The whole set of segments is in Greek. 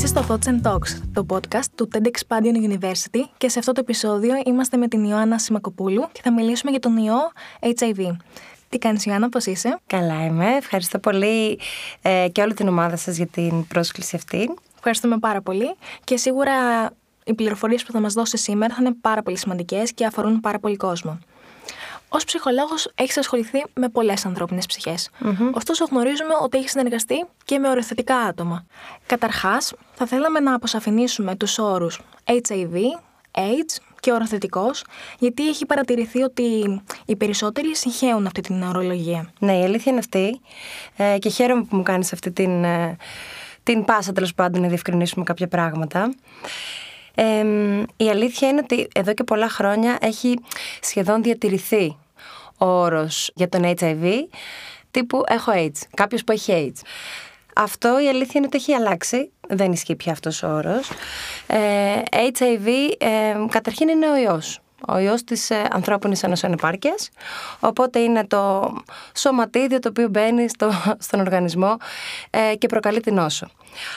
Είσαι στο Thoughts and Talks, το podcast του TED Expansion University και σε αυτό το επεισόδιο είμαστε με την Ιωάννα Σιμακοπούλου και θα μιλήσουμε για τον ιό HIV. Τι κάνεις Ιωάννα, πώς είσαι; Καλά είμαι, ευχαριστώ πολύ ε, και όλη την ομάδα σας για την πρόσκληση αυτή. Ευχαριστούμε πάρα πολύ και σίγουρα οι πληροφορίες που θα μας δώσεις σήμερα θα είναι πάρα πολύ σημαντικές και αφορούν πάρα πολύ κόσμο. Ω ψυχολόγος, έχεις ασχοληθεί με πολλές ανθρώπινες Ωστόσο, γνωρίζουμε ότι έχεις συνεργαστεί και με οριοθετικά άτομα. Καταρχάς, θα θέλαμε να αποσαφηνίσουμε τους όρους HIV, AIDS και οροθετικός, γιατί έχει παρατηρηθεί ότι οι περισσότεροι συγχαίουν αυτή την ορολογία. Ναι, η αλήθεια είναι αυτή. Ε, και χαίρομαι που μου κάνεις αυτή την, ε, την πάσα τέλος πάντων να διευκρινίσουμε κάποια πράγματα. Ε, η αλήθεια είναι ότι εδώ και πολλά χρόνια έχει σχεδόν διατηρηθεί ο όρος για τον HIV τύπου έχω AIDS, κάποιος που έχει AIDS. Αυτό η αλήθεια είναι ότι έχει αλλάξει, δεν ισχύει πια αυτός ο όρος. Ε, HIV ε, καταρχήν είναι ο ιός, ο ιός της ε, ανθρώπινης ανεπάρκειας, οπότε είναι το σωματίδιο το οποίο μπαίνει στο, στον οργανισμό ε, και προκαλεί την νόσο.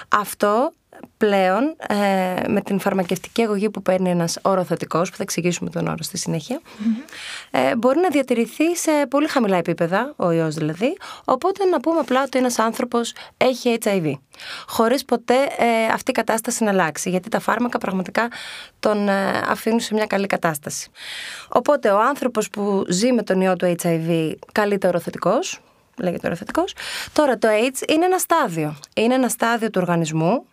Αυτό πλέον ε, με την φαρμακευτική αγωγή που παίρνει ένας οροθετικός, που θα εξηγήσουμε τον όρο στη συνεχεια ε, μπορεί να διατηρηθεί σε πολύ χαμηλά επίπεδα, ο ιός δηλαδή, οπότε να πούμε απλά ότι ένας άνθρωπος έχει HIV, χωρίς ποτέ ε, αυτή η κατάσταση να αλλάξει, γιατί τα φάρμακα πραγματικά τον ε, αφήνουν σε μια καλή κατάσταση. Οπότε ο άνθρωπος που ζει με τον ιό του HIV καλείται οροθετικός, λέγεται οροθετικός. Τώρα το AIDS είναι ένα στάδιο. Είναι ένα στάδιο του οργανισμού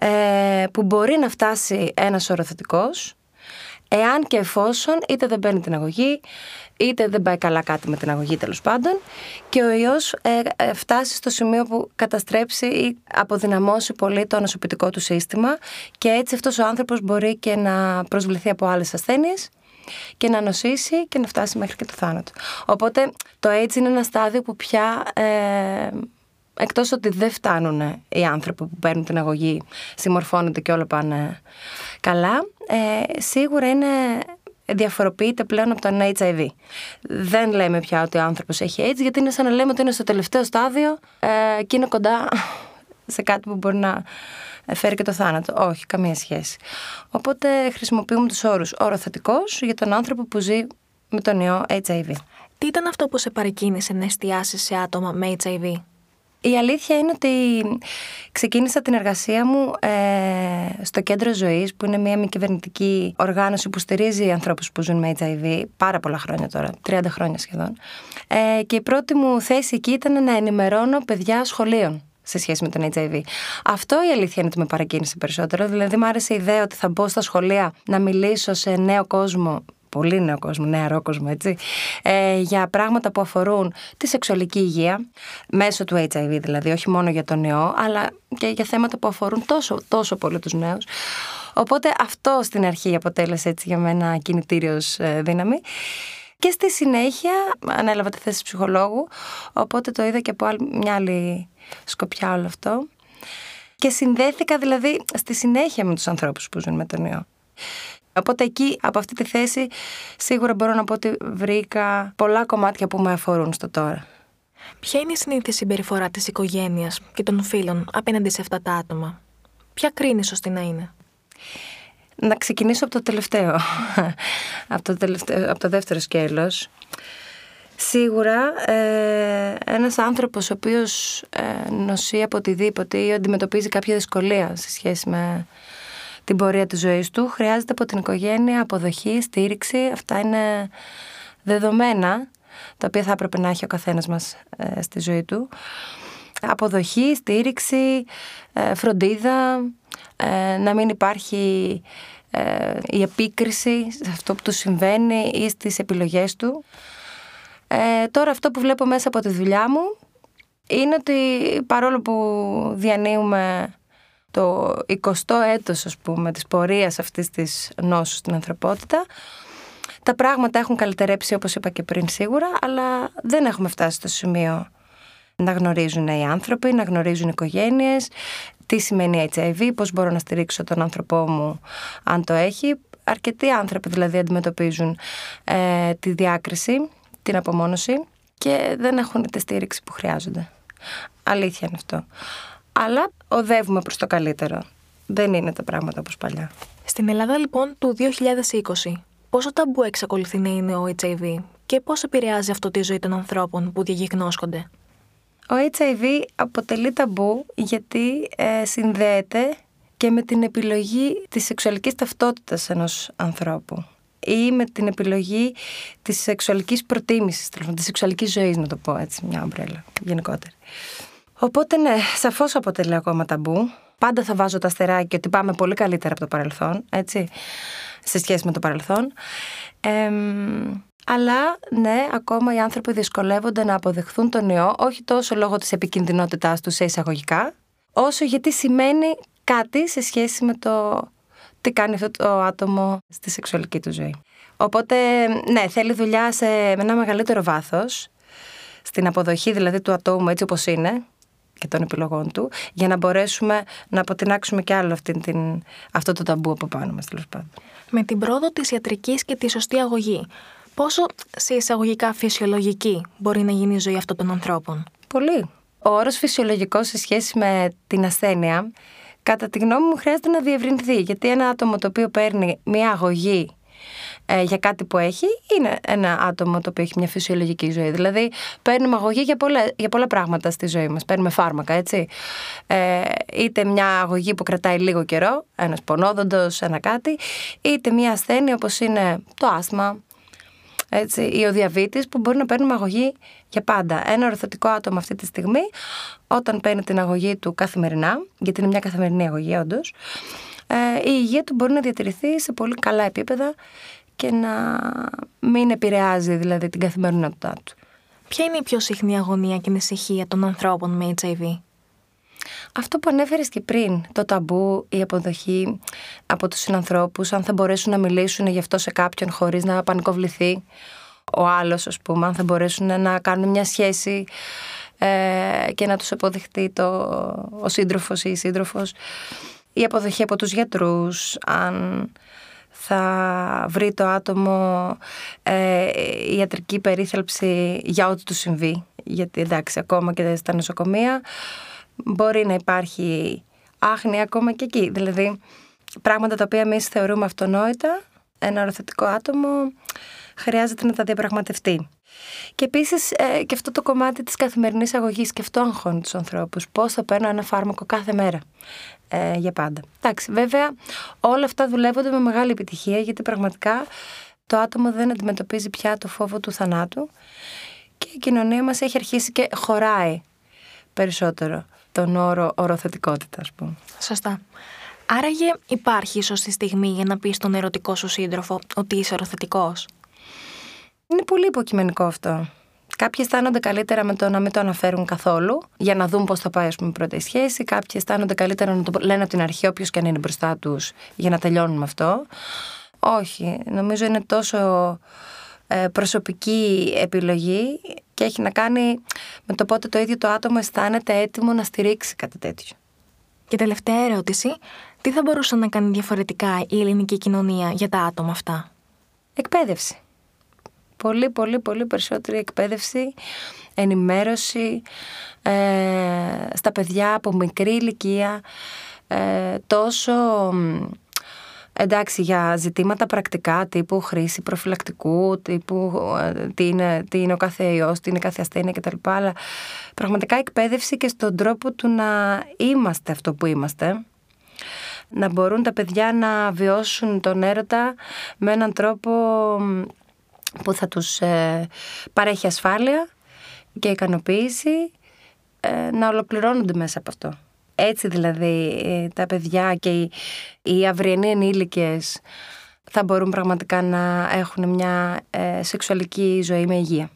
ε, που μπορεί να φτάσει ένας οροθετικός εάν και εφόσον είτε δεν παίρνει την αγωγή, είτε δεν πάει καλά κάτι με την αγωγή τέλος πάντων και ο ιός ε, ε, φτάσει στο σημείο που καταστρέψει ή αποδυναμώσει πολύ το ανασωπητικό του σύστημα και έτσι αυτός ο άνθρωπος μπορεί και να προσβληθεί από άλλες ασθένειες και να νοσήσει και να φτάσει μέχρι και το θάνατο. Οπότε το AIDS είναι ένα στάδιο που πια ε, εκτός ότι δεν φτάνουν οι άνθρωποι που παίρνουν την αγωγή, συμμορφώνονται και όλα πάνε καλά, ε, σίγουρα είναι διαφοροποιείται πλέον από τον HIV. Δεν λέμε πια ότι ο άνθρωπος έχει AIDS, γιατί είναι σαν να λέμε ότι είναι στο τελευταίο στάδιο ε, και είναι κοντά σε κάτι που μπορεί να φέρει και το θάνατο. Όχι, καμία σχέση. Οπότε χρησιμοποιούμε τους όρους οροθετικός για τον άνθρωπο που ζει με τον ιό HIV. Τι ήταν αυτό που σε παρεκκίνησε να εστιάσεις σε άτομα με HIV? Η αλήθεια είναι ότι ξεκίνησα την εργασία μου ε, στο Κέντρο Ζωής, που είναι μια μη κυβερνητική οργάνωση που στηρίζει ανθρώπους που ζουν με HIV πάρα πολλά χρόνια τώρα, 30 χρόνια σχεδόν. Ε, και η πρώτη μου θέση εκεί ήταν να ενημερώνω παιδιά σχολείων σε σχέση με τον HIV. Αυτό η αλήθεια είναι ότι με παρακίνησε περισσότερο. Δηλαδή, μου άρεσε η ιδέα ότι θα μπω στα σχολεία να μιλήσω σε νέο κόσμο πολύ νέο κόσμο, νεαρό κόσμο, έτσι, ε, για πράγματα που αφορούν τη σεξουαλική υγεία, μέσω του HIV δηλαδή, όχι μόνο για τον ιό, αλλά και για θέματα που αφορούν τόσο, τόσο πολύ τους νέους. Οπότε αυτό στην αρχή αποτέλεσε έτσι για μένα κινητήριος ε, δύναμη. Και στη συνέχεια ανέλαβα τη θέση ψυχολόγου, οπότε το είδα και από μια άλλη σκοπιά όλο αυτό. Και συνδέθηκα δηλαδή στη συνέχεια με τους ανθρώπους που ζουν με τον ιό. Οπότε εκεί, από αυτή τη θέση, σίγουρα μπορώ να πω ότι βρήκα πολλά κομμάτια που με αφορούν στο τώρα. Ποια είναι η συνήθεια συμπεριφορά της οικογένειας και των φίλων απέναντι σε αυτά τα άτομα, Ποια κρίνει ώστε να είναι; Να ξεκινήσω από το τελευταίο, από, το τελευταίο από το δεύτερο σκέλος. Σίγουρα ε, ένας άνθρωπος ο οποίος ε, νοσεί από οτιδήποτε ή αντιμετωπίζει κάποια δυσκολία σε σχέση με την πορεία της ζωής του. Χρειάζεται από την οικογένεια αποδοχή, στήριξη. Αυτά είναι δεδομένα, τα οποία θα έπρεπε να έχει ο καθένας μας ε, στη ζωή του. Αποδοχή, στήριξη, ε, φροντίδα, ε, να μην υπάρχει η επίκριση σε αυτό που του συμβαίνει ή στις επιλογές του. τώρα αυτό που βλέπω μέσα από τη δουλειά μου είναι ότι παρόλο που διανύουμε το 20ο έτος ας πούμε της πορείας αυτής της νόσου στην ανθρωπότητα τα πράγματα έχουν καλυτερέψει όπως είπα και πριν σίγουρα αλλά δεν έχουμε φτάσει στο σημείο να γνωρίζουν οι άνθρωποι, να γνωρίζουν οι οικογένειες τι σημαίνει HIV, πώς μπορώ να στηρίξω τον άνθρωπό μου αν το έχει. Αρκετοί άνθρωποι δηλαδή αντιμετωπίζουν ε, τη διάκριση, την απομόνωση και δεν έχουν τη στήριξη που χρειάζονται. Αλήθεια είναι αυτό. Αλλά οδεύουμε προς το καλύτερο. Δεν είναι τα πράγματα όπως παλιά. Στην Ελλάδα λοιπόν του 2020, πόσο ταμπού εξακολουθεί να είναι ο HIV και πώς επηρεάζει αυτό τη ζωή των ανθρώπων που διαγνώσκονται; Ο HIV αποτελεί ταμπού γιατί ε, συνδέεται και με την επιλογή της σεξουαλικής ταυτότητας ενός ανθρώπου ή με την επιλογή της σεξουαλικής προτίμησης, της σεξουαλικής ζωής, να το πω έτσι, μια ομπρέλα γενικότερη. Οπότε ναι, σαφώς αποτελεί ακόμα ταμπού. Πάντα θα βάζω τα αστεράκια ότι πάμε πολύ καλύτερα από το παρελθόν, έτσι, σε σχέση με το παρελθόν. αλλά ναι, ακόμα οι άνθρωποι δυσκολεύονται να αποδεχθούν τον ιό, όχι τόσο λόγω της επικινδυνότητάς τους σε εισαγωγικά, όσο γιατί σημαίνει κάτι σε σχέση με το τι κάνει αυτό το άτομο στη σεξουαλική του ζωή. Οπότε, ναι, θέλει δουλειά σε, με ένα μεγαλύτερο βάθος, στην αποδοχή δηλαδή του ατόμου έτσι όπως είναι και των επιλογών του, για να μπορέσουμε να αποτινάξουμε και άλλο αυτή την, αυτό το ταμπού από πάνω μας, τέλος πάντων. Με την πρόοδο της ιατρικής και τη σωστή αγωγή, πόσο σε εισαγωγικά φυσιολογική μπορεί να γίνει η ζωή αυτών των ανθρώπων; Πολύ. Ο όρος φυσιολογικός σε σχέση με την ασθένεια κατά τη γνώμη μου χρειάζεται να διευρυνθεί. Γιατί ένα άτομο το οποίο παίρνει μια αγωγή ε, για κάτι που έχει, είναι ένα άτομο το οποίο έχει μια φυσιολογική ζωή. Δηλαδή, παίρνουμε αγωγή για πολλά, για πολλά πράγματα στη ζωή μας. Παίρνουμε φάρμακα, έτσι. Ε, είτε μια αγωγή που κρατάει λίγο καιρό, ένας πονόδοντος, ένα κάτι, είτε μια ασθένεια όπως είναι το άσθμα, έτσι, ή ο διαβήτης που μπορεί να παίρνουμε αγωγή για πάντα. Ένα ορθωτικό άτομο αυτή τη στιγμή, όταν παίρνει την αγωγή του καθημερινά, γιατί είναι μια καθημερινή αγωγή όντως, ε, η υγεία του μπορεί να διατηρηθεί σε πολύ καλά επίπεδα και να μην επηρεάζει δηλαδή την καθημερινότητά του. Ποια είναι η πιο συχνή αγωνία και ανησυχία των ανθρώπων με HIV? Αυτό που ανέφερες και πριν, το ταμπού, η αποδοχή από τους συνανθρώπους, αν θα μπορέσουν να μιλήσουν γι' αυτό σε κάποιον χωρίς να πανικοβληθεί ο άλλος, ας πούμε, αν θα μπορέσουν να κάνουν μια σχέση ε, και να τους αποδεχτεί το, ο σύντροφος ή η σύντροφος. Η αποδοχή από τους γιατρούς, αν θα βρει το άτομο ε, ιατρική περίθαλψη για ό,τι του συμβεί. Γιατί εντάξει, ακόμα και στα νοσοκομεία μπορεί να υπάρχει άχνη ακόμα και εκεί. Δηλαδή, πράγματα τα οποία εμείς θεωρούμε αυτονόητα, ένα οροθετικό άτομο χρειάζεται να τα διαπραγματευτεί. Και επίσης ε, και αυτό το κομμάτι της καθημερινής αγωγής και αυτό αγχώνει τους ανθρώπους. Πώς θα παίρνω ένα φάρμακο κάθε μέρα; Ε, για πάντα. Εντάξει, βέβαια, όλα αυτά δουλεύονται με μεγάλη επιτυχία γιατί πραγματικά το άτομο δεν αντιμετωπίζει πια το φόβο του θανάτου και η κοινωνία μας έχει αρχίσει και χωράει περισσότερο τον όρο οροθετικότητα, ας πούμε. Σωστά. Άραγε υπάρχει σωστή στιγμή για να πεις στον ερωτικό σου σύντροφο ότι είσαι οροθετικός; Είναι πολύ υποκειμενικό αυτό. Κάποιοι αισθάνονται καλύτερα με το να μην το αναφέρουν καθόλου, για να δουν πώς θα πάει, ας πούμε, η πρώτη σχέση. Κάποιοι αισθάνονται καλύτερα να το λένε από την αρχή, όποιος και αν είναι μπροστά τους, για να τελειώνουν με αυτό. Όχι. Νομίζω είναι τόσο ε, προσωπική επιλογή και έχει να κάνει με το πότε το ίδιο το άτομο αισθάνεται έτοιμο να στηρίξει κάτι τέτοιο. Και τελευταία ερώτηση, τι θα μπορούσε να κάνει διαφορετικά η ελληνική κοινωνία για τα άτομα αυτά; Εκπαίδευση. Πολύ, πολύ, πολύ περισσότερη εκπαίδευση, ενημέρωση ε, στα παιδιά από μικρή ηλικία, ε, τόσο εντάξει, για ζητήματα πρακτικά τύπου χρήση προφυλακτικού, τύπου ε, τι είναι, τι είναι ο κάθε ιός, τι είναι κάθε ασθένεια κτλ. Αλλά πραγματικά εκπαίδευση και στον τρόπο του να είμαστε αυτό που είμαστε. Να μπορούν τα παιδιά να βιώσουν τον έρωτα με έναν τρόπο που θα τους ε, παρέχει ασφάλεια και ικανοποίηση ε, να ολοκληρώνονται μέσα από αυτό. Έτσι δηλαδή ε, τα παιδιά και οι, οι αυριανοί ενήλικες θα μπορούν πραγματικά να έχουν μια ε, σεξουαλική ζωή με υγεία.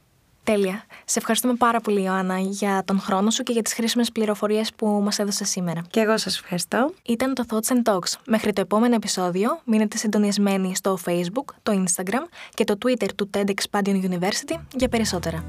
Τέλεια. Σε ευχαριστούμε πάρα πολύ, Ιωάννα, για τον χρόνο σου και για τις χρήσιμες πληροφορίες που μας έδωσες σήμερα. Και εγώ σας ευχαριστώ. Ήταν το Thoughts and Talks. Μέχρι το επόμενο επεισόδιο, μείνετε συντονισμένοι στο Facebook, το Instagram και το Twitter του TEDx Padion University για περισσότερα.